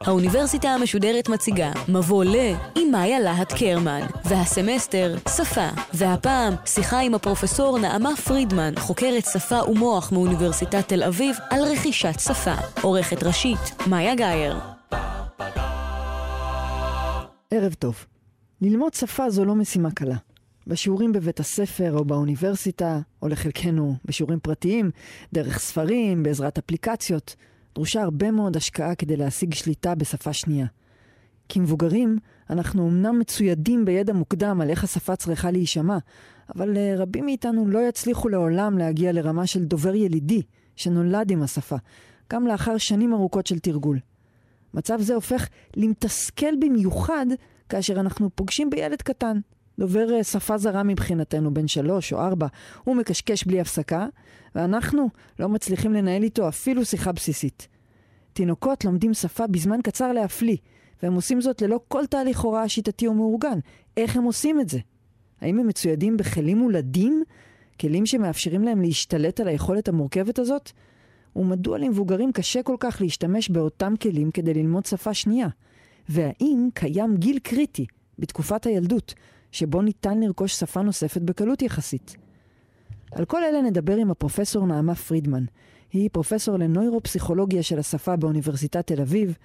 האוניברסיטה המשודרת מציגה מבוא ל עם מאיה להט קרמן, והסמסטר שפה, והפעם שיחה עם הפרופסור נעמה פרידמן, חוקרת שפה ומוח מאוניברסיטת תל אביב, על רכישת שפה. עורכת ראשית, מאיה גאייר. ערב טוב. ללמוד שפה זו לא משימה קלה. בשיעורים בבית הספר או באוניברסיטה, או לחלקנו בשיעורים פרטיים, דרך ספרים, בעזרת אפליקציות, דרושה הרבה מאוד השקעה כדי להשיג שליטה בשפה שנייה. כמבוגרים, אנחנו אמנם מצוידים בידע מוקדם על איך השפה צריכה להישמע, אבל uh, רבים מאיתנו לא יצליחו לעולם להגיע לרמה של דובר ילידי, שנולד עם השפה, גם לאחר שנים ארוכות של תרגול. מצב זה הופך למתסכל במיוחד כאשר אנחנו פוגשים בילד קטן, דובר אה, שפה זרה מבחינתנו, בן שלוש או ארבע, הוא מקשקש בלי הפסקה, ואנחנו לא מצליחים לנהל איתו אפילו שיחה בסיסית. תינוקות לומדים שפה בזמן קצר להפליא, והם עושים זאת ללא כל תהליך הוראה שיטתי או מאורגן. איך הם עושים את זה? האם הם מצוידים בכלים מולדים? כלים שמאפשרים להם להשתלט על היכולת המורכבת הזאת? ומדוע למבוגרים קשה כל כך להשתמש באותם כלים כדי ללמוד שפה שנייה? והאם קיים גיל קריטי בתקופת הילדות שבו ניתן לרכוש שפה נוספת בקלות יחסית? על כל אלה נדבר עם הפרופסור נעמה פרידמן. היא פרופסור לנוירופסיכולוגיה של השפה באוניברסיטת תל אביב,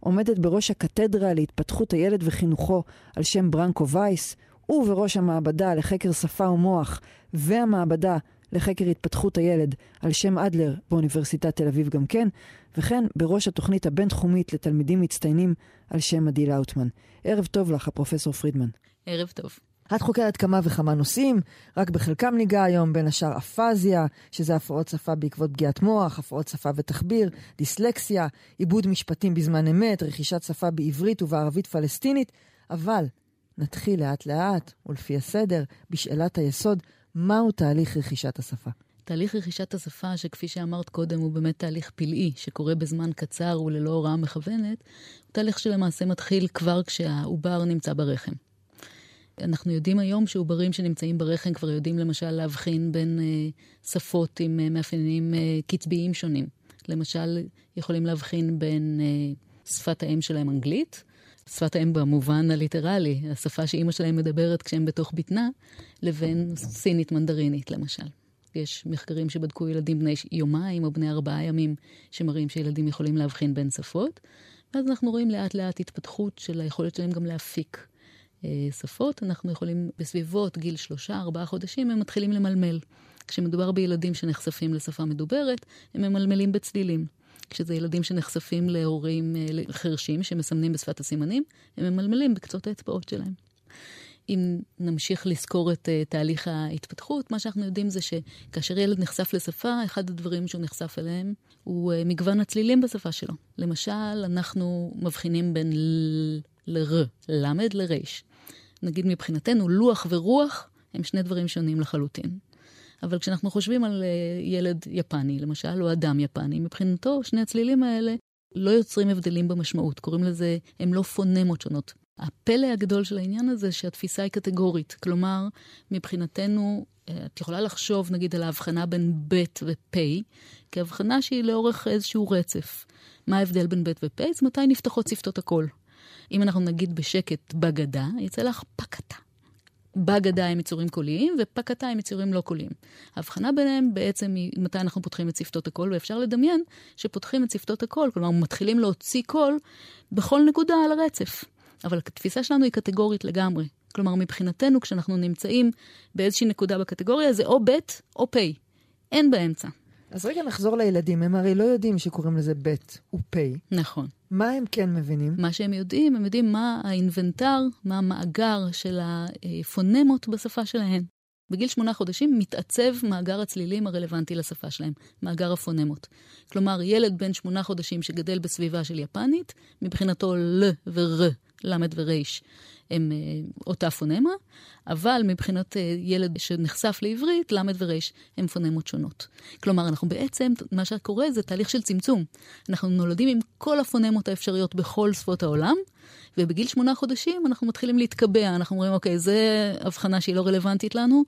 עומדת בראש הקתדרה להתפתחות הילד וחינוכו על שם ברנקו וייס, ובראש המעבדה לחקר שפה ומוח, והמעבדה לחקר התפתחות הילד על שם אדלר באוניברסיטת תל אביב גם כן, וכן בראש התוכנית הבינתחומית לתלמידים מצטיינים על שם עדי לאוטמן. ערב טוב לך, הפרופסור פרידמן. ערב טוב. את חוקרת כמה וכמה נושאים, רק בחלקם ניגע היום, בין השאר אפזיה, שזה הפרעות שפה בעקבות פגיעת מוח, הפרעות שפה ותחביר, דיסלקסיה, עיבוד משפטים בזמן אמת, רכישת שפה בעברית ובערבית פלסטינית, אבל נתחיל לאט לאט, ולפי הסדר, בשאלת היסוד, מהו תהליך רכישת השפה? תהליך רכישת השפה, שכפי שאמרת קודם, הוא באמת תהליך פלאי, שקורה בזמן קצר וללא הוראה מכוונת, הוא תהליך שלמעשה מתחיל כבר כשהעובר נמצא ברחם. אנחנו יודעים היום שעוברים שנמצאים ברחם כבר יודעים למשל להבחין בין אה, שפות עם אה, מאפיינים אה, קצביים שונים. למשל, יכולים להבחין בין אה, שפת האם שלהם אנגלית, שפת האם במובן הליטרלי, השפה שאימא שלהם מדברת כשהם בתוך בטנה, לבין סינית מנדרינית למשל. יש מחקרים שבדקו ילדים בני יומיים או בני ארבעה ימים, שמראים שילדים יכולים להבחין בין שפות, ואז אנחנו רואים לאט לאט התפתחות של היכולת שלהם גם להפיק שפות. אנחנו יכולים, בסביבות גיל שלושה, ארבעה חודשים, הם מתחילים למלמל. כשמדובר בילדים שנחשפים לשפה מדוברת, הם ממלמלים בצלילים. כשזה ילדים שנחשפים להורים אה, חרשים שמסמנים בשפת הסימנים, הם ממלמלים בקצות האצבעות שלהם. אם נמשיך לזכור את uh, תהליך ההתפתחות, מה שאנחנו יודעים זה שכאשר ילד נחשף לשפה, אחד הדברים שהוא נחשף אליהם הוא uh, מגוון הצלילים בשפה שלו. למשל, אנחנו מבחינים בין ל-ר, למד לר'. נגיד מבחינתנו, לוח ורוח הם שני דברים שונים לחלוטין. אבל כשאנחנו חושבים על uh, ילד יפני, למשל, או אדם יפני, מבחינתו שני הצלילים האלה לא יוצרים הבדלים במשמעות. קוראים לזה, הם לא פונמות שונות. הפלא הגדול של העניין הזה, שהתפיסה היא קטגורית. כלומר, מבחינתנו, אה, את יכולה לחשוב, נגיד, על ההבחנה בין ב' ופ', כהבחנה שהיא לאורך איזשהו רצף. מה ההבדל בין ב' ופ'? אז מתי נפתחות שפתות הקול? אם אנחנו נגיד בשקט בגדה, יצא לך פקתה. בגדה הם עיצורים קוליים, ופקתה הם עיצורים לא קוליים. ההבחנה ביניהם בעצם היא מתי אנחנו פותחים את שפתות הקול, ואפשר לדמיין שפותחים את שפתות הקול, כלומר מתחילים להוציא קול בכל נקודה על הרצף. אבל התפיסה שלנו היא קטגורית לגמרי. כלומר, מבחינתנו, כשאנחנו נמצאים באיזושהי נקודה בקטגוריה, זה או ב' או פ', אין באמצע. אז רגע נחזור לילדים, הם הרי לא יודעים שקוראים לזה ב' ופ'. נכון. מה הם כן מבינים? מה שהם יודעים, הם יודעים מה האינבנטר, מה המאגר של הפונמות בשפה שלהם. בגיל שמונה חודשים מתעצב מאגר הצלילים הרלוונטי לשפה שלהם, מאגר הפונמות. כלומר, ילד בן שמונה חודשים שגדל בסביבה של יפנית, מבחינתו ל ור, ל ור, הם אותה פונמה, אבל מבחינת ילד שנחשף לעברית, ל' ור' הם פונמות שונות. כלומר, אנחנו בעצם, מה שקורה זה תהליך של צמצום. אנחנו נולדים עם כל הפונמות האפשריות בכל שפות העולם, ובגיל שמונה חודשים אנחנו מתחילים להתקבע, אנחנו אומרים, אוקיי, זו הבחנה שהיא לא רלוונטית לנו,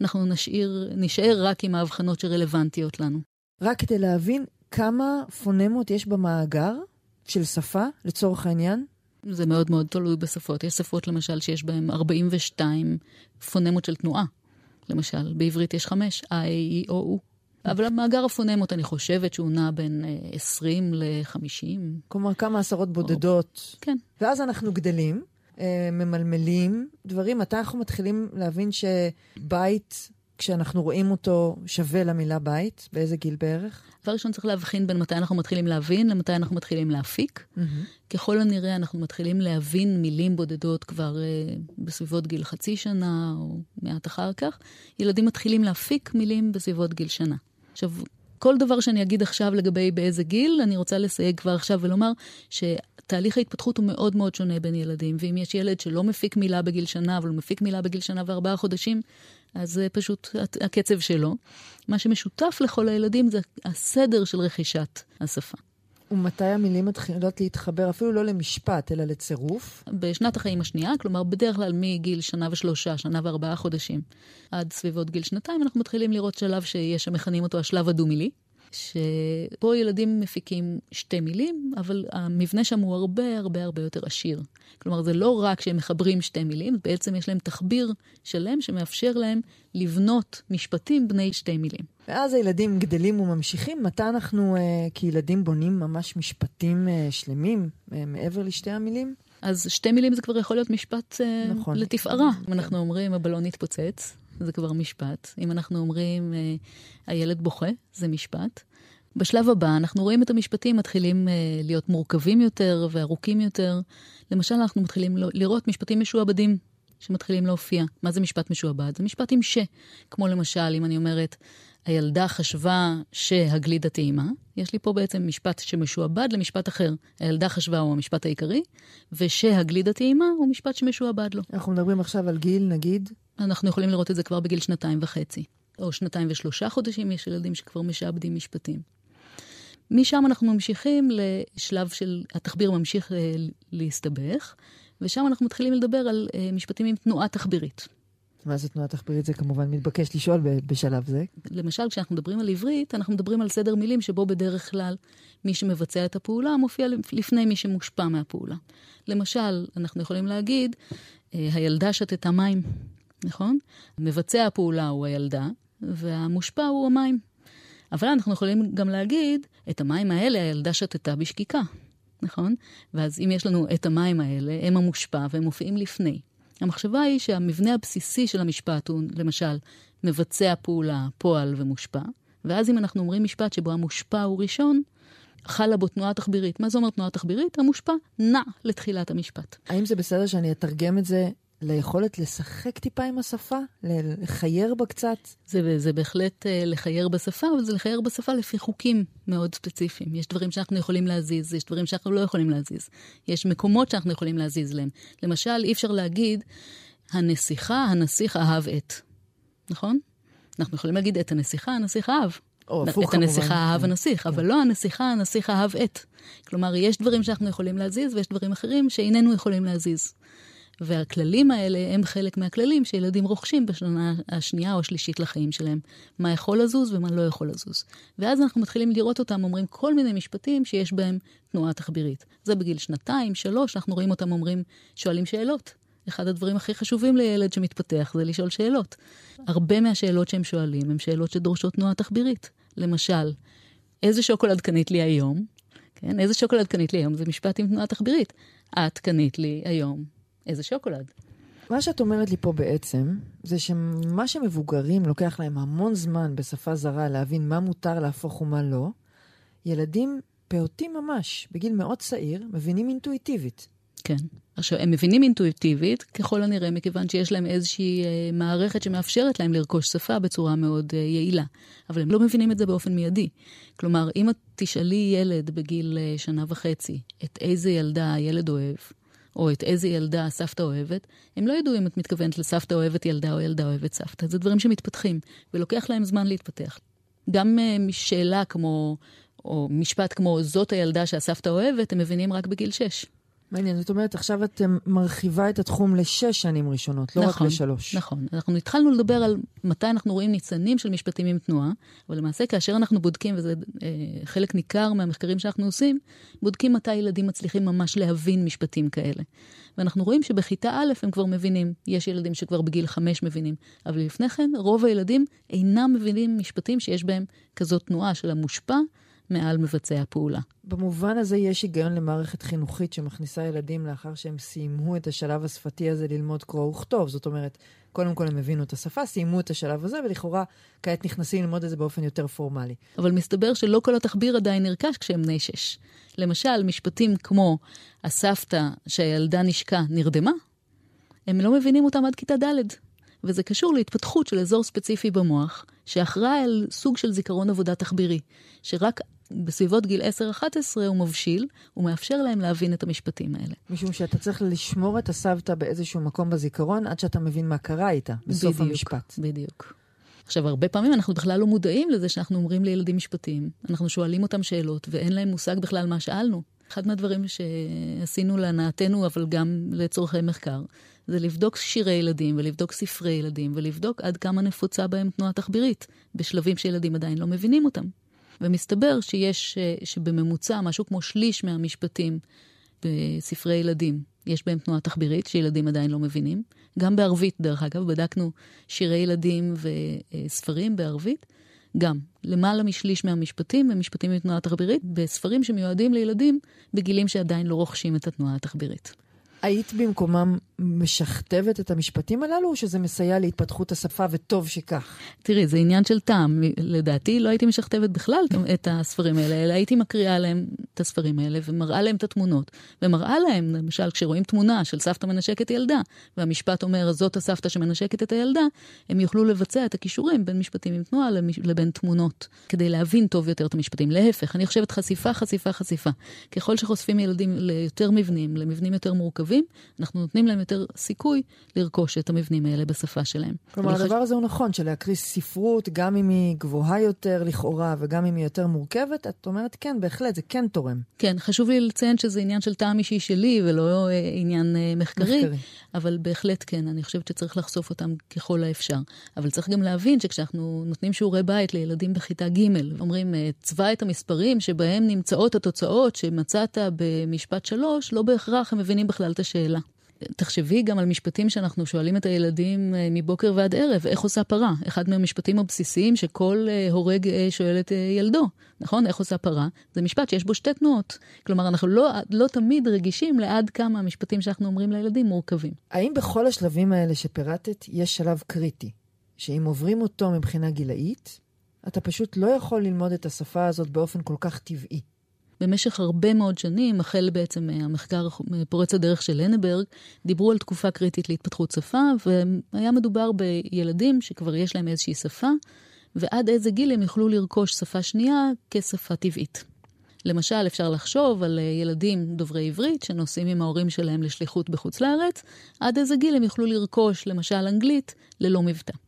אנחנו נשאיר, נשאר רק עם ההבחנות שרלוונטיות לנו. רק כדי להבין כמה פונמות יש במאגר של שפה, לצורך העניין? זה מאוד מאוד תלוי בשפות. יש שפות, למשל, שיש בהן 42 פונמות של תנועה. למשל, בעברית יש חמש, I, E, O, U. אבל המאגר הפונמות, אני חושבת שהוא נע בין 20 אה, ל-50. כלומר, כמה עשרות בודדות. או... כן. ואז אנחנו גדלים, אה, ממלמלים דברים. מתי אנחנו מתחילים להבין שבית, כשאנחנו רואים אותו, שווה למילה בית? באיזה גיל בערך? דבר ראשון, צריך להבחין בין מתי אנחנו מתחילים להבין למתי אנחנו מתחילים להפיק. Mm-hmm. ככל הנראה, אנחנו מתחילים להבין מילים בודדות כבר uh, בסביבות גיל חצי שנה או מעט אחר כך. ילדים מתחילים להפיק מילים בסביבות גיל שנה. עכשיו, כל דבר שאני אגיד עכשיו לגבי באיזה גיל, אני רוצה לסייג כבר עכשיו ולומר שתהליך ההתפתחות הוא מאוד מאוד שונה בין ילדים. ואם יש ילד שלא מפיק מילה בגיל שנה, אבל הוא מפיק מילה בגיל שנה וארבעה חודשים, אז זה פשוט הקצב שלו. מה שמשותף לכל הילדים זה הסדר של רכישת השפה. ומתי המילים מתחילות להתחבר, אפילו לא למשפט, אלא לצירוף? בשנת החיים השנייה, כלומר בדרך כלל מגיל שנה ושלושה, שנה וארבעה חודשים, עד סביבות גיל שנתיים, אנחנו מתחילים לראות שלב שיש שמכנים אותו השלב הדו-מילי. שפה ילדים מפיקים שתי מילים, אבל המבנה שם הוא הרבה הרבה הרבה יותר עשיר. כלומר, זה לא רק שהם מחברים שתי מילים, בעצם יש להם תחביר שלם שמאפשר להם לבנות משפטים בני שתי מילים. ואז הילדים גדלים וממשיכים. מתי אנחנו אה, כילדים בונים ממש משפטים אה, שלמים אה, מעבר לשתי המילים? אז שתי מילים זה כבר יכול להיות משפט אה, נכון. לתפארה. אם אנחנו אומרים, הבלון התפוצץ, זה כבר משפט. אם אנחנו אומרים, אה, הילד בוכה, זה משפט. בשלב הבא אנחנו רואים את המשפטים מתחילים אה, להיות מורכבים יותר וארוכים יותר. למשל, אנחנו מתחילים לראות משפטים משועבדים שמתחילים להופיע. מה זה משפט משועבד? זה משפט עם ש. כמו למשל, אם אני אומרת, הילדה חשבה שהגלידה טעימה, יש לי פה בעצם משפט שמשועבד למשפט אחר. הילדה חשבה הוא המשפט העיקרי, ושהגלידה טעימה הוא משפט שמשועבד לו. אנחנו מדברים עכשיו על גיל, נגיד? אנחנו יכולים לראות את זה כבר בגיל שנתיים וחצי. או שנתיים ושלושה חודשים, יש ילדים שכבר משעבדים משפטים. משם אנחנו ממשיכים לשלב של התחביר ממשיך אה, להסתבך, ושם אנחנו מתחילים לדבר על אה, משפטים עם תנועה תחבירית. מה זה תנועה תחבירית? זה כמובן מתבקש לשאול בשלב זה. למשל, כשאנחנו מדברים על עברית, אנחנו מדברים על סדר מילים שבו בדרך כלל מי שמבצע את הפעולה מופיע לפני מי שמושפע מהפעולה. למשל, אנחנו יכולים להגיד, אה, הילדה שתתה מים, נכון? מבצע הפעולה הוא הילדה, והמושפע הוא המים. אבל אנחנו יכולים גם להגיד, את המים האלה הילדה שתתה בשקיקה, נכון? ואז אם יש לנו את המים האלה, הם המושפע והם מופיעים לפני. המחשבה היא שהמבנה הבסיסי של המשפט הוא, למשל, מבצע פעולה, פועל ומושפע, ואז אם אנחנו אומרים משפט שבו המושפע הוא ראשון, חלה בו תנועה תחבירית. מה זה אומר תנועה תחבירית? המושפע נע לתחילת המשפט. האם זה בסדר שאני אתרגם את זה ליכולת לשחק טיפה עם השפה? לחייר בה קצת? זה, זה בהחלט uh, לחייר בשפה, אבל זה לחייר בשפה לפי חוקים מאוד ספציפיים. יש דברים שאנחנו יכולים להזיז, יש דברים שאנחנו לא יכולים להזיז. יש מקומות שאנחנו יכולים להזיז להם. למשל, אי אפשר להגיד, הנסיכה, הנסיך אהב את. נכון? אנחנו יכולים להגיד את הנסיכה, הנסיך אהב. או הפוך כמובן. את הנסיכה אהב הנסיך, כן. אבל לא הנסיכה, הנסיך אהב את. כלומר, יש דברים שאנחנו יכולים להזיז ויש דברים אחרים שאיננו יכולים להזיז. והכללים האלה הם חלק מהכללים שילדים רוכשים בשנה השנייה או השלישית לחיים שלהם. מה יכול לזוז ומה לא יכול לזוז. ואז אנחנו מתחילים לראות אותם אומרים כל מיני משפטים שיש בהם תנועה תחבירית. זה בגיל שנתיים, שלוש, אנחנו רואים אותם אומרים, שואלים שאלות. אחד הדברים הכי חשובים לילד שמתפתח זה לשאול שאלות. הרבה מהשאלות שהם שואלים הן שאלות שדורשות תנועה תחבירית. למשל, איזה שוקולד קנית לי היום? כן, איזה שוקולד קנית לי היום? זה משפט עם תנועה תחבירית. את קנית לי היום איזה שוקולד. מה שאת אומרת לי פה בעצם, זה שמה שמבוגרים לוקח להם המון זמן בשפה זרה להבין מה מותר להפוך ומה לא, ילדים פעוטים ממש, בגיל מאוד צעיר, מבינים אינטואיטיבית. כן. עכשיו, הם מבינים אינטואיטיבית, ככל הנראה, מכיוון שיש להם איזושהי אה, מערכת שמאפשרת להם לרכוש שפה בצורה מאוד אה, יעילה. אבל הם לא מבינים את זה באופן מיידי. כלומר, אם את תשאלי ילד בגיל אה, שנה וחצי, את איזה ילדה הילד אוהב, או את איזה ילדה הסבתא אוהבת, הם לא ידעו אם את מתכוונת לסבתא אוהבת ילדה או ילדה אוהבת סבתא. זה דברים שמתפתחים, ולוקח להם זמן להתפתח. גם uh, שאלה כמו, או משפט כמו זאת הילדה שהסבתא אוהבת, הם מבינים רק בגיל שש. מעניין, זאת אומרת, עכשיו את מרחיבה את התחום לשש שנים ראשונות, לא נכון, רק לשלוש. נכון. אנחנו התחלנו לדבר על מתי אנחנו רואים ניצנים של משפטים עם תנועה, אבל למעשה כאשר אנחנו בודקים, וזה אה, חלק ניכר מהמחקרים שאנחנו עושים, בודקים מתי ילדים מצליחים ממש להבין משפטים כאלה. ואנחנו רואים שבכיתה א' הם כבר מבינים. יש ילדים שכבר בגיל חמש מבינים. אבל לפני כן, רוב הילדים אינם מבינים משפטים שיש בהם כזאת תנועה של המושפע. מעל מבצע הפעולה. במובן הזה יש היגיון למערכת חינוכית שמכניסה ילדים לאחר שהם סיימו את השלב השפתי הזה ללמוד קרוא וכתוב. זאת אומרת, קודם כל הם הבינו את השפה, סיימו את השלב הזה, ולכאורה כעת נכנסים ללמוד את זה באופן יותר פורמלי. אבל מסתבר שלא כל התחביר עדיין נרכש כשהם בני שש. למשל, משפטים כמו הסבתא שהילדה נשקה נרדמה, הם לא מבינים אותם עד כיתה ד'. וזה קשור להתפתחות של אזור ספציפי במוח, שאחראי על סוג של זיכרון עבודה תחבירי, שרק בסביבות גיל 10-11 הוא מבשיל, הוא מאפשר להם להבין את המשפטים האלה. משום שאתה צריך לשמור את הסבתא באיזשהו מקום בזיכרון עד שאתה מבין מה קרה איתה, בסוף בדיוק, המשפט. בדיוק. עכשיו, הרבה פעמים אנחנו בכלל לא מודעים לזה שאנחנו אומרים לילדים משפטים. אנחנו שואלים אותם שאלות, ואין להם מושג בכלל מה שאלנו. אחד מהדברים שעשינו להנאתנו, אבל גם לצורכי מחקר, זה לבדוק שירי ילדים ולבדוק ספרי ילדים ולבדוק עד כמה נפוצה בהם תנועה תחבירית, בשלבים שילדים עדיין לא מבינים אותם. ומסתבר שיש, שבממוצע משהו כמו שליש מהמשפטים בספרי ילדים, יש בהם תנועה תחבירית שילדים עדיין לא מבינים. גם בערבית, דרך אגב, בדקנו שירי ילדים וספרים בערבית. גם, למעלה משליש מהמשפטים הם משפטים עם תנועה תחבירית, בספרים שמיועדים לילדים בגילים שעדיין לא רוכשים את התנועה התחבירית. היית במקומם משכתבת את המשפטים הללו, או שזה מסייע להתפתחות השפה וטוב שכך? תראי, זה עניין של טעם. לדעתי לא הייתי משכתבת בכלל את הספרים האלה, אלא הייתי מקריאה להם את הספרים האלה ומראה להם את התמונות. ומראה להם, למשל, כשרואים תמונה של סבתא מנשקת ילדה, והמשפט אומר, זאת הסבתא שמנשקת את הילדה, הם יוכלו לבצע את הכישורים בין משפטים עם תנועה לבין תמונות, כדי להבין טוב יותר את המשפטים. להפך, אני חושבת חשיפה, חשיפה, חשיפה. ככל שחושפים ילדים ליותר מבנים, למבנים יותר מורכבים, אנחנו נותנים להם יותר סיכוי לרכוש את המבנים האלה בשפה שלהם. כלומר, ולכ... הדבר הזה הוא נכון, שלהקריא ספרות, גם אם היא גבוהה יותר לכאורה וגם אם היא יותר מורכבת, את אומרת, כן, בהחלט, זה כן תורם. כן, חשוב לי לציין שזה עניין של טעם אישי שלי ולא אה, עניין אה, מחקרי, מחקרי, אבל בהחלט כן, אני חושבת שצריך לחשוף אותם ככל האפשר. אבל צריך גם להבין שכשאנחנו נותנים שיעורי בית לילדים בכיתה ג', אומרים, אה, צבע את המספרים שבהם נמצאות התוצאות שמצאת במשפט שלוש, לא בהכרח הם מבינים בכלל את השאלה. תחשבי גם על משפטים שאנחנו שואלים את הילדים אה, מבוקר ועד ערב, איך עושה פרה? אחד מהמשפטים הבסיסיים שכל אה, הורג אה, שואל את ילדו, נכון? איך עושה פרה? זה משפט שיש בו שתי תנועות. כלומר, אנחנו לא, לא תמיד רגישים לעד כמה המשפטים שאנחנו אומרים לילדים מורכבים. האם בכל השלבים האלה שפירטת יש שלב קריטי, שאם עוברים אותו מבחינה גילאית, אתה פשוט לא יכול ללמוד את השפה הזאת באופן כל כך טבעי? במשך הרבה מאוד שנים, החל בעצם המחקר פורץ הדרך של לנברג, דיברו על תקופה קריטית להתפתחות שפה, והיה מדובר בילדים שכבר יש להם איזושהי שפה, ועד איזה גיל הם יוכלו לרכוש שפה שנייה כשפה טבעית. למשל, אפשר לחשוב על ילדים דוברי עברית שנוסעים עם ההורים שלהם לשליחות בחוץ לארץ, עד איזה גיל הם יוכלו לרכוש, למשל, אנגלית ללא מבטא.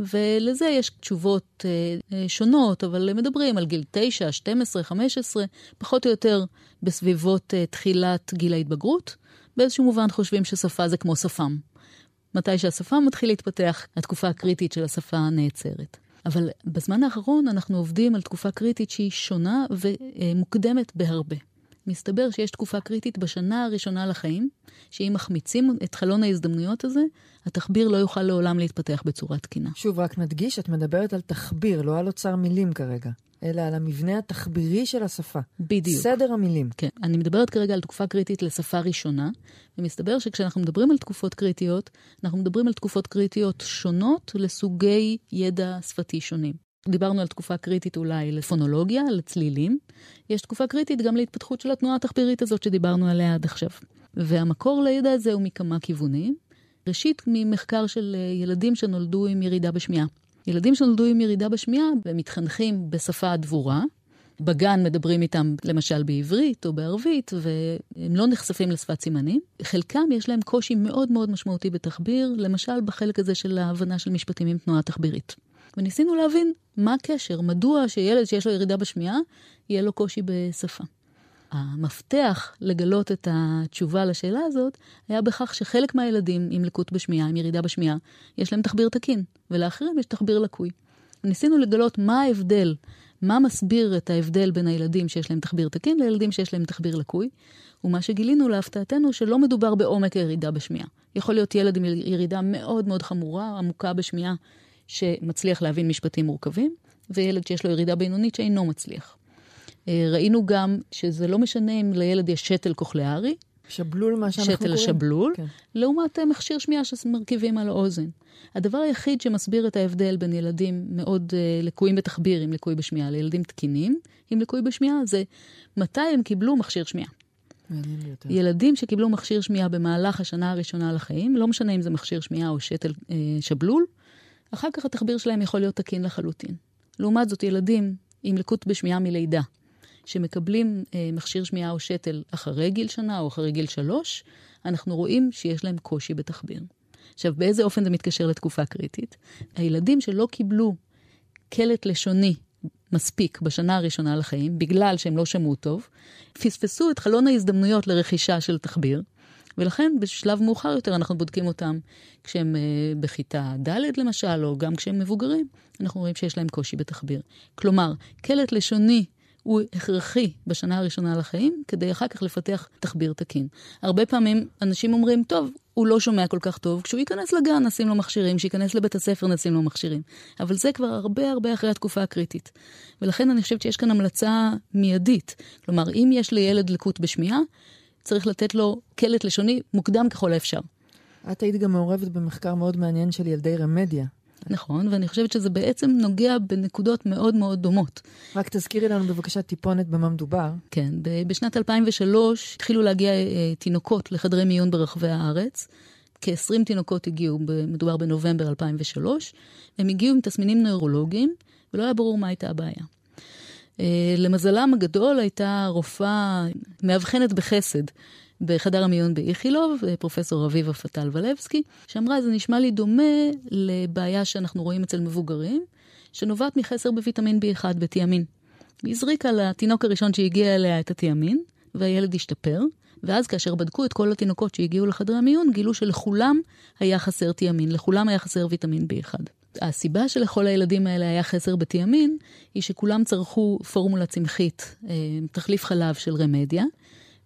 ולזה יש תשובות אה, אה, שונות, אבל מדברים על גיל 9, 12, 15, פחות או יותר בסביבות אה, תחילת גיל ההתבגרות. באיזשהו מובן חושבים ששפה זה כמו שפם. מתי שהשפה מתחיל להתפתח, התקופה הקריטית של השפה נעצרת. אבל בזמן האחרון אנחנו עובדים על תקופה קריטית שהיא שונה ומוקדמת בהרבה. מסתבר שיש תקופה קריטית בשנה הראשונה לחיים, שאם מחמיצים את חלון ההזדמנויות הזה, התחביר לא יוכל לעולם להתפתח בצורה תקינה. שוב, רק נדגיש, את מדברת על תחביר, לא על אוצר מילים כרגע. אלא על המבנה התחבירי של השפה. בדיוק. סדר המילים. כן. אני מדברת כרגע על תקופה קריטית לשפה ראשונה, ומסתבר שכשאנחנו מדברים על תקופות קריטיות, אנחנו מדברים על תקופות קריטיות שונות לסוגי ידע שפתי שונים. דיברנו על תקופה קריטית אולי לפונולוגיה, לצלילים. יש תקופה קריטית גם להתפתחות של התנועה התחבירית הזאת שדיברנו עליה עד עכשיו. והמקור לידע הזה הוא מכמה כיוונים. ראשית, ממחקר של אה, ילדים שנולדו עם ירידה בשמיעה. ילדים שנולדו עם ירידה בשמיעה ומתחנכים בשפה הדבורה, בגן מדברים איתם למשל בעברית או בערבית, והם לא נחשפים לשפת סימנים. חלקם יש להם קושי מאוד מאוד משמעותי בתחביר, למשל בחלק הזה של ההבנה של משפטים עם תנועה תחבירית. וניסינו להבין מה הקשר, מדוע שילד שיש לו ירידה בשמיעה, יהיה לו קושי בשפה. המפתח לגלות את התשובה לשאלה הזאת היה בכך שחלק מהילדים עם לקות בשמיעה, עם ירידה בשמיעה, יש להם תחביר תקין, ולאחרים יש תחביר לקוי. ניסינו לגלות מה ההבדל, מה מסביר את ההבדל בין הילדים שיש להם תחביר תקין לילדים שיש להם תחביר לקוי, ומה שגילינו להפתעתנו שלא מדובר בעומק הירידה בשמיעה. יכול להיות ילד עם ירידה מאוד מאוד חמורה, עמוקה בשמיעה, שמצליח להבין משפטים מורכבים, וילד שיש לו ירידה בינונית שאינו מצליח. אה, ראינו גם שזה לא משנה אם לילד יש שתל קוכליארי, שבלול, מה שאנחנו קוראים. שתל שבלול, כן. לעומת אה, מכשיר שמיעה שמרכיבים על האוזן. הדבר היחיד שמסביר את ההבדל בין ילדים מאוד uh, לקויים בתחביר עם לקוי בשמיעה לילדים תקינים עם לקוי בשמיעה זה מתי הם קיבלו מכשיר שמיעה. ילדים שקיבלו מכשיר שמיעה במהלך השנה הראשונה לחיים, לא משנה אם זה מכשיר שמיעה או שתל uh, שבלול, אחר כך התחביר שלהם יכול להיות תקין לחלוטין. לעומת זאת, ילדים עם לקות בשמיעה מלידה, שמקבלים אה, מכשיר שמיעה או שתל אחרי גיל שנה או אחרי גיל שלוש, אנחנו רואים שיש להם קושי בתחביר. עכשיו, באיזה אופן זה מתקשר לתקופה קריטית? הילדים שלא קיבלו קלט לשוני מספיק בשנה הראשונה לחיים, בגלל שהם לא שמעו טוב, פספסו את חלון ההזדמנויות לרכישה של תחביר, ולכן בשלב מאוחר יותר אנחנו בודקים אותם כשהם uh, בכיתה ד' למשל, או גם כשהם מבוגרים, אנחנו רואים שיש להם קושי בתחביר. כלומר, קלט לשוני הוא הכרחי בשנה הראשונה לחיים, כדי אחר כך לפתח תחביר תקין. הרבה פעמים אנשים אומרים, טוב, הוא לא שומע כל כך טוב, כשהוא ייכנס לגן נשים לו מכשירים, כשייכנס לבית הספר נשים לו מכשירים. אבל זה כבר הרבה הרבה אחרי התקופה הקריטית. ולכן אני חושבת שיש כאן המלצה מיידית. כלומר, אם יש לילד לקות בשמיעה, צריך לתת לו קלט לשוני מוקדם ככל האפשר. את היית גם מעורבת במחקר מאוד מעניין של ילדי רמדיה. נכון, ואני חושבת שזה בעצם נוגע בנקודות מאוד מאוד דומות. רק תזכירי לנו בבקשה טיפונת במה מדובר. כן, בשנת 2003 התחילו להגיע אה, תינוקות לחדרי מיון ברחבי הארץ. כ-20 תינוקות הגיעו, מדובר בנובמבר 2003. הם הגיעו עם תסמינים נוירולוגיים, ולא היה ברור מה הייתה הבעיה. אה, למזלם הגדול הייתה רופאה מאבחנת בחסד בחדר המיון באיכילוב, פרופסור אביבה פטל ולבסקי, שאמרה, זה נשמע לי דומה לבעיה שאנחנו רואים אצל מבוגרים, שנובעת מחסר בוויטמין B1 בתיאמין. היא הזריקה לתינוק הראשון שהגיע אליה את התיאמין, והילד השתפר, ואז כאשר בדקו את כל התינוקות שהגיעו לחדרי המיון, גילו שלכולם היה חסר תיאמין, לכולם היה חסר ויטמין B1. הסיבה שלכל הילדים האלה היה חסר בתיאמין, היא שכולם צרכו פורמולה צמחית, אה, תחליף חלב של רמדיה,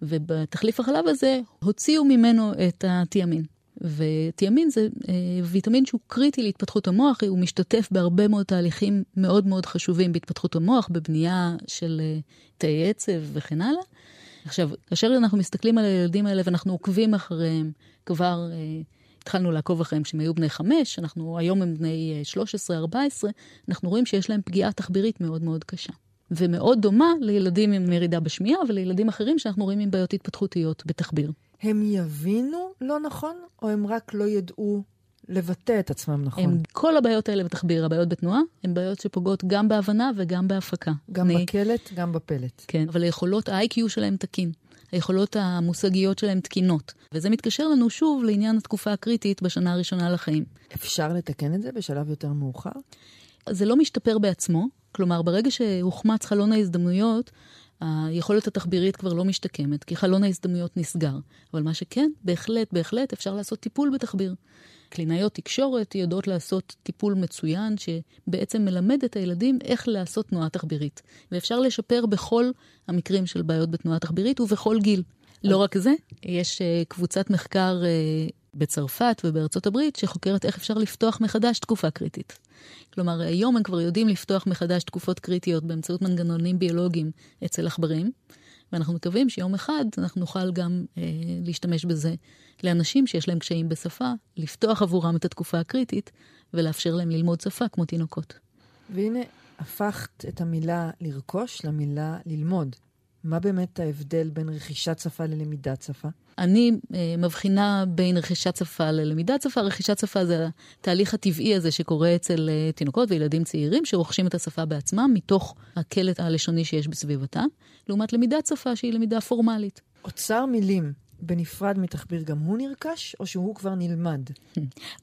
ובתחליף החלב הזה הוציאו ממנו את התיאמין. ותיאמין זה אה, ויטמין שהוא קריטי להתפתחות המוח, הוא משתתף בהרבה מאוד תהליכים מאוד מאוד חשובים בהתפתחות המוח, בבנייה של אה, תאי עצב וכן הלאה. עכשיו, כאשר אנחנו מסתכלים על הילדים האלה ואנחנו עוקבים אחריהם, כבר אה, התחלנו לעקוב אחריהם כשהם היו בני חמש, אנחנו היום הם בני 13-14, אה, אנחנו רואים שיש להם פגיעה תחבירית מאוד מאוד קשה. ומאוד דומה לילדים עם ירידה בשמיעה ולילדים אחרים שאנחנו רואים עם בעיות התפתחותיות בתחביר. הם יבינו לא נכון, או הם רק לא ידעו לבטא את עצמם נכון? הם, כל הבעיות האלה בתחביר, הבעיות בתנועה, הן בעיות שפוגעות גם בהבנה וגם בהפקה. גם אני... בקלט, גם בפלט. כן, אבל היכולות, ה-IQ שלהם תקין. היכולות המושגיות שלהם תקינות. וזה מתקשר לנו שוב לעניין התקופה הקריטית בשנה הראשונה לחיים. אפשר לתקן את זה בשלב יותר מאוחר? זה לא משתפר בעצמו, כלומר, ברגע שהוחמץ חלון ההזדמנויות, היכולת התחבירית כבר לא משתקמת, כי חלון ההזדמנויות נסגר. אבל מה שכן, בהחלט, בהחלט אפשר לעשות טיפול בתחביר. קלינאיות תקשורת יודעות לעשות טיפול מצוין, שבעצם מלמד את הילדים איך לעשות תנועה תחבירית. ואפשר לשפר בכל המקרים של בעיות בתנועה תחבירית ובכל גיל. לא רק זה, יש אה, קבוצת מחקר אה, בצרפת ובארצות הברית שחוקרת איך אפשר לפתוח מחדש תקופה קריטית. כלומר, היום הם כבר יודעים לפתוח מחדש תקופות קריטיות באמצעות מנגנונים ביולוגיים אצל עכברים, ואנחנו מקווים שיום אחד אנחנו נוכל גם אה, להשתמש בזה לאנשים שיש להם קשיים בשפה, לפתוח עבורם את התקופה הקריטית ולאפשר להם ללמוד שפה כמו תינוקות. והנה, הפכת את המילה לרכוש למילה ללמוד. מה באמת ההבדל בין רכישת שפה ללמידת שפה? אני אה, מבחינה בין רכישת שפה ללמידת שפה. רכישת שפה זה התהליך הטבעי הזה שקורה אצל אה, תינוקות וילדים צעירים שרוכשים את השפה בעצמם מתוך הקלט הלשוני שיש בסביבתם, לעומת למידת שפה שהיא למידה פורמלית. אוצר מילים בנפרד מתחביר גם הוא נרכש, או שהוא כבר נלמד?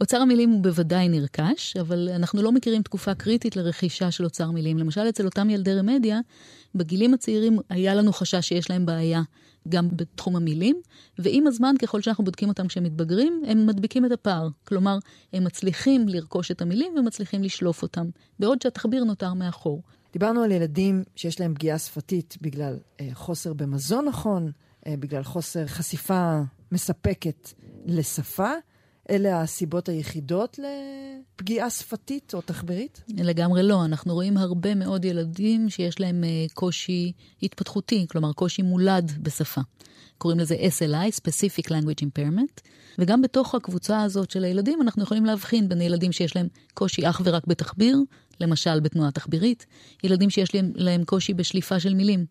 אוצר המילים הוא בוודאי נרכש, אבל אנחנו לא מכירים תקופה קריטית לרכישה של אוצר מילים. למשל, אצל אותם ילדי רמדיה, בגילים הצעירים היה לנו חשש שיש להם בעיה גם בתחום המילים, ועם הזמן, ככל שאנחנו בודקים אותם כשהם מתבגרים, הם מדביקים את הפער. כלומר, הם מצליחים לרכוש את המילים ומצליחים לשלוף אותם, בעוד שהתחביר נותר מאחור. דיברנו על ילדים שיש להם פגיעה שפתית בגלל אה, חוסר במזון נכון, בגלל חוסר חשיפה מספקת לשפה. אלה הסיבות היחידות לפגיעה שפתית או תחבירית? לגמרי לא. אנחנו רואים הרבה מאוד ילדים שיש להם אה, קושי התפתחותי, כלומר קושי מולד בשפה. קוראים לזה SLI, Specific Language Impairment, וגם בתוך הקבוצה הזאת של הילדים אנחנו יכולים להבחין בין ילדים שיש להם קושי אך ורק בתחביר, למשל בתנועה תחבירית, ילדים שיש להם, להם קושי בשליפה של מילים.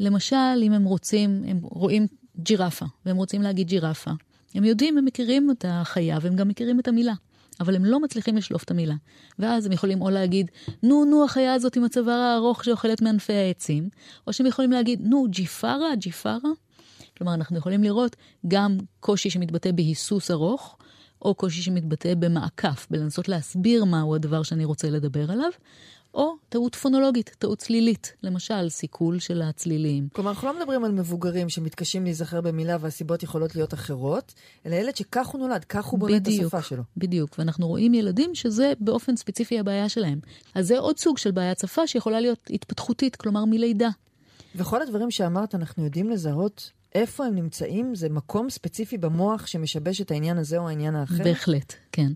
למשל, אם הם רוצים, הם רואים ג'ירפה, והם רוצים להגיד ג'ירפה. הם יודעים, הם מכירים את החיה, והם גם מכירים את המילה. אבל הם לא מצליחים לשלוף את המילה. ואז הם יכולים או להגיד, נו, נו, החיה הזאת עם הצוואר הארוך שאוכלת מענפי העצים, או שהם יכולים להגיד, נו, ג'יפרה, ג'יפרה. כלומר, אנחנו יכולים לראות גם קושי שמתבטא בהיסוס ארוך, או קושי שמתבטא במעקף, בלנסות להסביר מהו הדבר שאני רוצה לדבר עליו, או טעות פונולוגית, טעות צלילית, למשל סיכול של הצלילים. כלומר, אנחנו לא מדברים על מבוגרים שמתקשים להיזכר במילה והסיבות יכולות להיות אחרות, אלא ילד שכך הוא נולד, כך הוא בונה את השפה שלו. בדיוק, ואנחנו רואים ילדים שזה באופן ספציפי הבעיה שלהם. אז זה עוד סוג של בעיית שפה שיכולה להיות התפתחותית, כלומר מלידה. וכל הדברים שאמרת, אנחנו יודעים לזהות איפה הם נמצאים? זה מקום ספציפי במוח שמשבש את העניין הזה או העניין האחר? בהחלט, כן.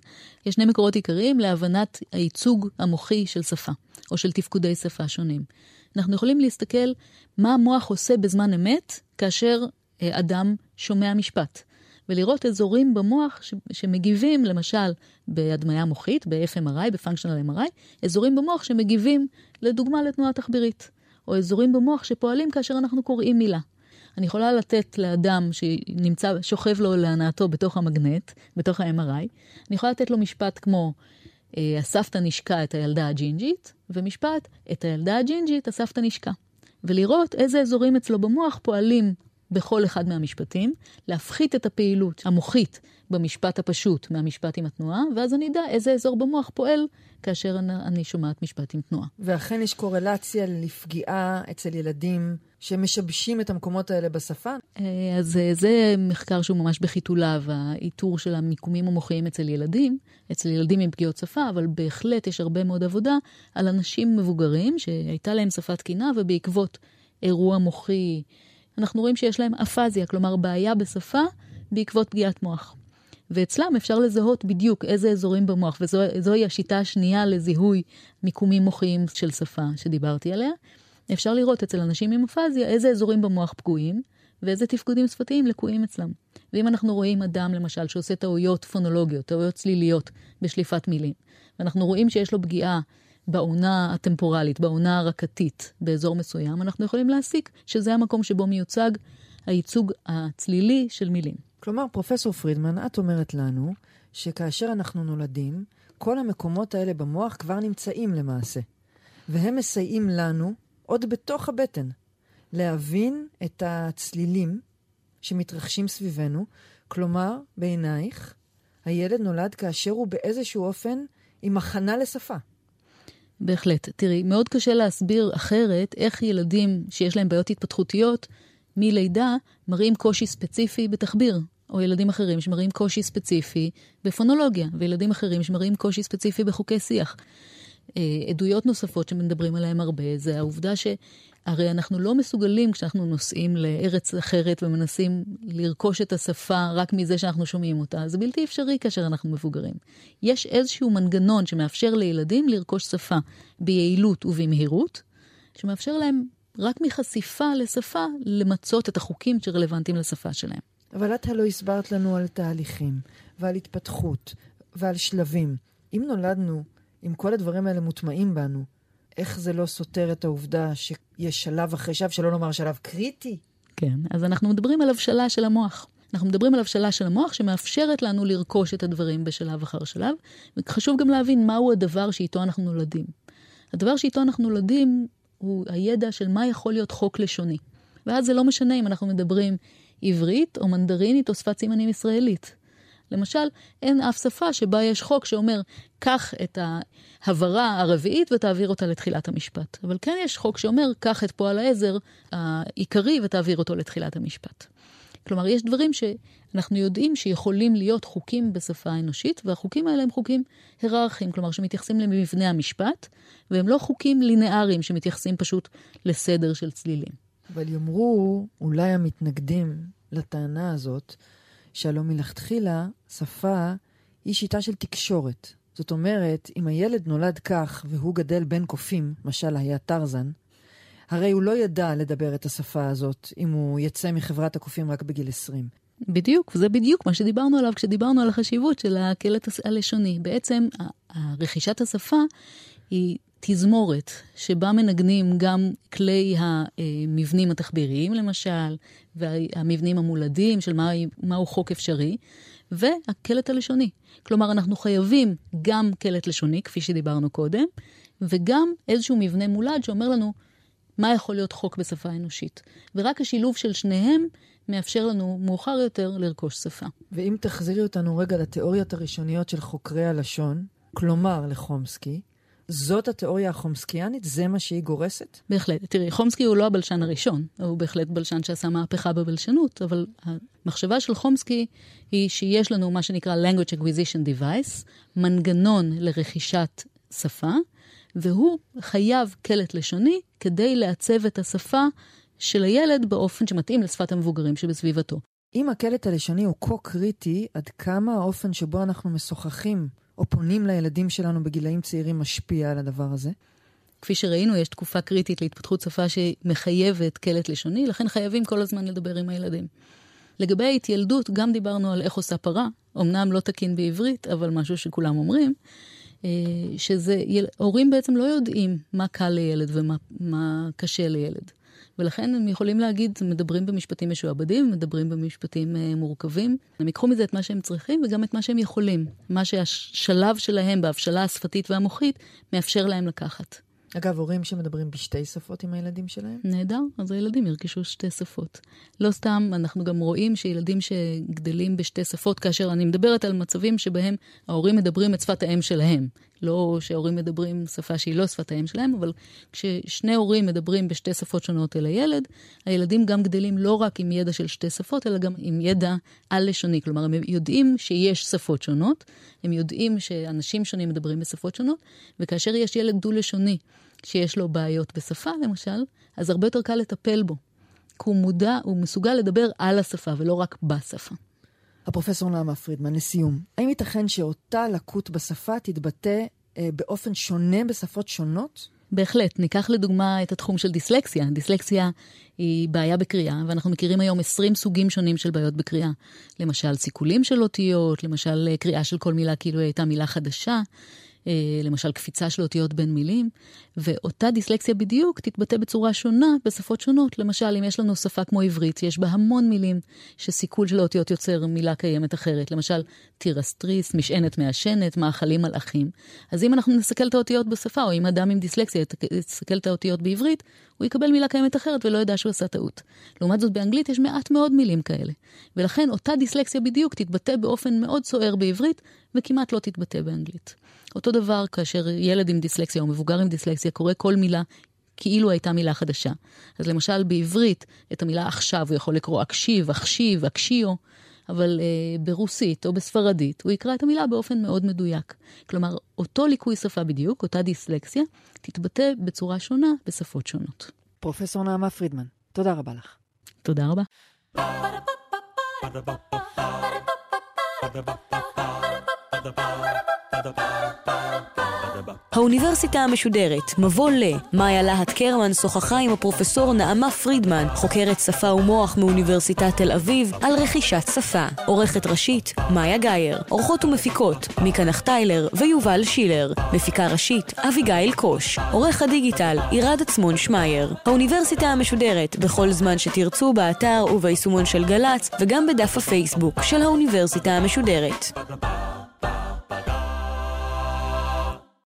יש שני מקורות עיקריים להבנת הייצוג המוחי של שפה, או של תפקודי שפה שונים. אנחנו יכולים להסתכל מה המוח עושה בזמן אמת כאשר אה, אדם שומע משפט. ולראות אזורים במוח שמגיבים, למשל, בהדמיה מוחית, ב-FMRI, ב-functional MRI, אזורים במוח שמגיבים, לדוגמה, לתנועה תחבירית, או אזורים במוח שפועלים כאשר אנחנו קוראים מילה. אני יכולה לתת לאדם שנמצא, שוכב לו להנאתו בתוך המגנט, בתוך ה-MRI, אני יכולה לתת לו משפט כמו, אה, הסבתא נשקה את הילדה הג'ינג'ית, ומשפט, את הילדה הג'ינג'ית הסבתא נשקה. ולראות איזה אזורים אצלו במוח פועלים בכל אחד מהמשפטים, להפחית את הפעילות המוחית במשפט הפשוט מהמשפט עם התנועה, ואז אני אדע איזה אזור במוח פועל כאשר אני שומעת משפט עם תנועה. ואכן יש קורלציה לפגיעה אצל ילדים שמשבשים את המקומות האלה בשפה? אה, אז אה, זה מחקר שהוא ממש בחיתוליו, האיתור של המיקומים המוחיים אצל ילדים, אצל ילדים עם פגיעות שפה, אבל בהחלט יש הרבה מאוד עבודה על אנשים מבוגרים שהייתה להם שפה תקינה ובעקבות אירוע מוחי, אנחנו רואים שיש להם אפזיה, כלומר בעיה בשפה בעקבות פגיעת מוח. ואצלם אפשר לזהות בדיוק איזה אזורים במוח, וזוהי השיטה השנייה לזיהוי מיקומים מוחיים של שפה שדיברתי עליה. אפשר לראות אצל אנשים עם אפזיה איזה אזורים במוח פגועים ואיזה תפקודים שפתיים לקויים אצלם. ואם אנחנו רואים אדם, למשל, שעושה טעויות פונולוגיות, טעויות צליליות בשליפת מילים, ואנחנו רואים שיש לו פגיעה בעונה הטמפורלית, בעונה הרקתית באזור מסוים, אנחנו יכולים להסיק שזה המקום שבו מיוצג הייצוג הצלילי של מילים. כלומר, פרופסור פרידמן, את אומרת לנו שכאשר אנחנו נולדים, כל המקומות האלה במוח כבר נמצאים למעשה, והם מסייעים לנו, עוד בתוך הבטן, להבין את הצלילים שמתרחשים סביבנו. כלומר, בעינייך, הילד נולד כאשר הוא באיזשהו אופן עם הכנה לשפה. בהחלט. תראי, מאוד קשה להסביר אחרת איך ילדים שיש להם בעיות התפתחותיות מלידה מראים קושי ספציפי בתחביר, או ילדים אחרים שמראים קושי ספציפי בפונולוגיה, וילדים אחרים שמראים קושי ספציפי בחוקי שיח. אה, עדויות נוספות שמדברים עליהן הרבה, זה העובדה שהרי אנחנו לא מסוגלים כשאנחנו נוסעים לארץ אחרת ומנסים לרכוש את השפה רק מזה שאנחנו שומעים אותה, זה בלתי אפשרי כאשר אנחנו מבוגרים. יש איזשהו מנגנון שמאפשר לילדים לרכוש שפה ביעילות ובמהירות, שמאפשר להם רק מחשיפה לשפה למצות את החוקים שרלוונטיים לשפה שלהם. אבל את הלא הסברת לנו על תהליכים, ועל התפתחות, ועל שלבים. אם נולדנו עם כל הדברים האלה מוטמעים בנו, איך זה לא סותר את העובדה שיש שלב אחרי שלב, שלא נאמר שלב קריטי? כן, אז אנחנו מדברים על הבשלה של המוח. אנחנו מדברים על הבשלה של המוח שמאפשרת לנו לרכוש את הדברים בשלב אחר שלב, וחשוב גם להבין מהו הדבר שאיתו אנחנו נולדים. הדבר שאיתו אנחנו נולדים הוא הידע של מה יכול להיות חוק לשוני. ואז זה לא משנה אם אנחנו מדברים עברית או מנדרינית או שפת סימנים ישראלית. למשל, אין אף שפה שבה יש חוק שאומר, קח את ההברה הרביעית ותעביר אותה לתחילת המשפט. אבל כן יש חוק שאומר, קח את פועל העזר העיקרי ותעביר אותו לתחילת המשפט. כלומר, יש דברים שאנחנו יודעים שיכולים להיות חוקים בשפה האנושית, והחוקים האלה הם חוקים היררכיים, כלומר שמתייחסים למבנה המשפט, והם לא חוקים לינאריים שמתייחסים פשוט לסדר של צלילים. אבל יאמרו אולי המתנגדים לטענה הזאת, שהלא מלכתחילה שפה היא שיטה של תקשורת. זאת אומרת, אם הילד נולד כך והוא גדל בין קופים, משל היה טרזן, הרי הוא לא ידע לדבר את השפה הזאת אם הוא יצא מחברת הקופים רק בגיל 20. בדיוק, וזה בדיוק מה שדיברנו עליו כשדיברנו על החשיבות של הקלט הלשוני. בעצם רכישת השפה היא תזמורת שבה מנגנים גם כלי המבנים התחביריים למשל, והמבנים המולדים של מה, מהו חוק אפשרי, והקלט הלשוני. כלומר, אנחנו חייבים גם קלט לשוני, כפי שדיברנו קודם, וגם איזשהו מבנה מולד שאומר לנו מה יכול להיות חוק בשפה אנושית. ורק השילוב של שניהם מאפשר לנו מאוחר יותר לרכוש שפה. ואם תחזירי אותנו רגע לתיאוריות הראשוניות של חוקרי הלשון, כלומר לחומסקי, זאת התיאוריה החומסקיאנית? זה מה שהיא גורסת? בהחלט. תראי, חומסקי הוא לא הבלשן הראשון, הוא בהחלט בלשן שעשה מהפכה בבלשנות, אבל המחשבה של חומסקי היא שיש לנו מה שנקרא language acquisition device, מנגנון לרכישת שפה, והוא חייב קלט לשוני כדי לעצב את השפה של הילד באופן שמתאים לשפת המבוגרים שבסביבתו. אם הקלט הלשוני הוא כה קריטי, עד כמה האופן שבו אנחנו משוחחים או פונים לילדים שלנו בגילאים צעירים משפיע על הדבר הזה? כפי שראינו, יש תקופה קריטית להתפתחות שפה שמחייבת קלט לשוני, לכן חייבים כל הזמן לדבר עם הילדים. לגבי ההתיילדות, גם דיברנו על איך עושה פרה, אמנם לא תקין בעברית, אבל משהו שכולם אומרים, אה, שזה, הורים בעצם לא יודעים מה קל לילד ומה קשה לילד. ולכן הם יכולים להגיד, מדברים במשפטים משועבדים, מדברים במשפטים uh, מורכבים. הם ייקחו מזה את מה שהם צריכים וגם את מה שהם יכולים. מה שהשלב שלהם בהבשלה השפתית והמוחית מאפשר להם לקחת. אגב, הורים שמדברים בשתי שפות עם הילדים שלהם? נהדר, אז הילדים ירכשו שתי שפות. לא סתם, אנחנו גם רואים שילדים שגדלים בשתי שפות, כאשר אני מדברת על מצבים שבהם ההורים מדברים את שפת האם שלהם. לא שההורים מדברים שפה שהיא לא שפת האם שלהם, אבל כששני הורים מדברים בשתי שפות שונות אל הילד, הילדים גם גדלים לא רק עם ידע של שתי שפות, אלא גם עם ידע על-לשוני. כלומר, הם יודעים שיש שפות שונות, הם יודעים שאנשים שונים מדברים בשפות שונות, וכאשר יש ילד דו-לשוני שיש לו בעיות בשפה, למשל, אז הרבה יותר קל לטפל בו. כי הוא מודע, הוא מסוגל לדבר על השפה ולא רק בשפה. הפרופסור נעמה פרידמן, לסיום, האם ייתכן שאותה לקות בשפה תתבטא אה, באופן שונה בשפות שונות? בהחלט. ניקח לדוגמה את התחום של דיסלקסיה. דיסלקסיה היא בעיה בקריאה, ואנחנו מכירים היום 20 סוגים שונים של בעיות בקריאה. למשל סיכולים של אותיות, למשל אה, קריאה של כל מילה כאילו הייתה מילה חדשה. אה, למשל קפיצה של אותיות בין מילים, ואותה דיסלקסיה בדיוק תתבטא בצורה שונה בשפות שונות. למשל, אם יש לנו שפה כמו עברית, יש בה המון מילים שסיכול של האותיות יוצר מילה קיימת אחרת. למשל, תירסטריס, משענת מעשנת, מאכלים מלאכים. אז אם אנחנו נסתכל את האותיות בשפה, או אם אדם עם דיסלקסיה יסתכל את האותיות בעברית, הוא יקבל מילה קיימת אחרת ולא ידע שהוא עשה טעות. לעומת זאת, באנגלית יש מעט מאוד מילים כאלה. ולכן אותה דיסלקסיה בדיוק תתבטא באופן מאוד סוער בעברית, וכמעט לא תתבטא באנגלית. אותו דבר כאשר ילד עם דיסלקסיה או מבוגר עם דיסלקסיה קורא כל מילה כאילו הייתה מילה חדשה. אז למשל בעברית, את המילה עכשיו הוא יכול לקרוא אקשיב, אקשיב, אקשיו, אבל אה, ברוסית או בספרדית הוא יקרא את המילה באופן מאוד מדויק. כלומר, אותו ליקוי שפה בדיוק, אותה דיסלקסיה, תתבטא בצורה שונה בשפות שונות. פרופסור נעמה פרידמן, תודה רבה לך. תודה רבה. Ba-da-ba-ba-ba האוניברסיטה המשודרת, מבוא ל, מאיה להט קרמן שוחחה עם הפרופסור נעמה פרידמן, חוקרת שפה ומוח מאוניברסיטת תל אביב, על רכישת שפה. עורכת ראשית, מאיה גאייר. עורכות ומפיקות, מיקה נחטיילר ויובל שילר. מפיקה ראשית, אביגיל קוש. עורך הדיגיטל, עירד עצמון שמייר. האוניברסיטה המשודרת, בכל זמן שתרצו, באתר וביישומון של גל"צ, וגם בדף הפייסבוק של האוניברסיטה המשודרת.